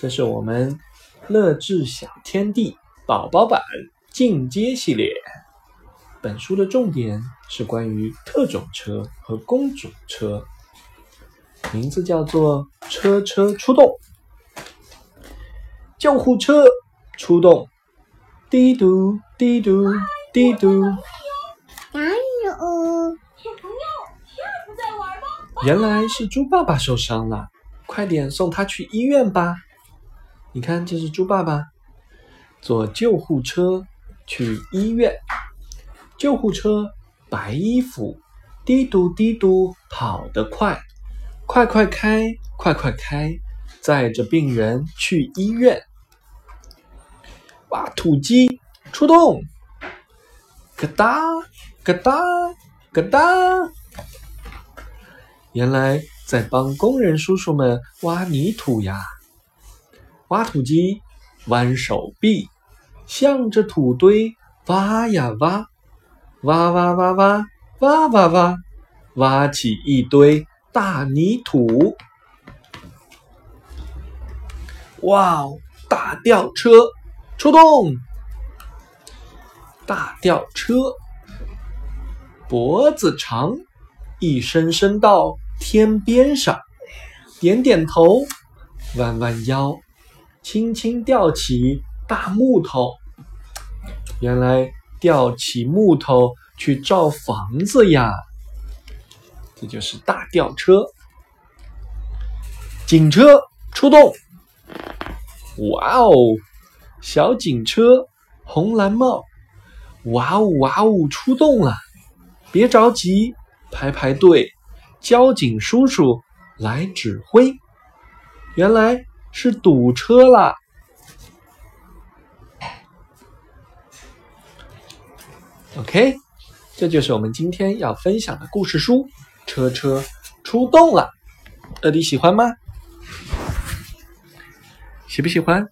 这是我们乐智小天地宝宝版进阶系列。本书的重点是关于特种车和公主车，名字叫做“车车出动”。救护车出动，滴嘟滴嘟滴嘟。哪有？小朋友，下次再玩吧。原来是猪爸爸受伤了，快点送他去医院吧。你看，这是猪爸爸坐救护车去医院。救护车白衣服，滴嘟滴嘟跑得快，快快开，快快开，载着病人去医院。挖土机出动，咯哒咯哒咯哒。原来在帮工人叔叔们挖泥土呀。挖土机弯手臂，向着土堆挖呀挖，挖挖挖挖挖挖挖，挖起一堆大泥土。哇哦！大吊车出动！大吊车脖子长，一伸伸到天边上，点点头，弯弯腰。轻轻吊起大木头，原来吊起木头去造房子呀！这就是大吊车。警车出动！哇哦，小警车，红蓝帽！哇哦哇哦，出动了！别着急，排排队，交警叔叔来指挥。原来。是堵车啦！OK，这就是我们今天要分享的故事书《车车出动了》。到底喜欢吗？喜不喜欢？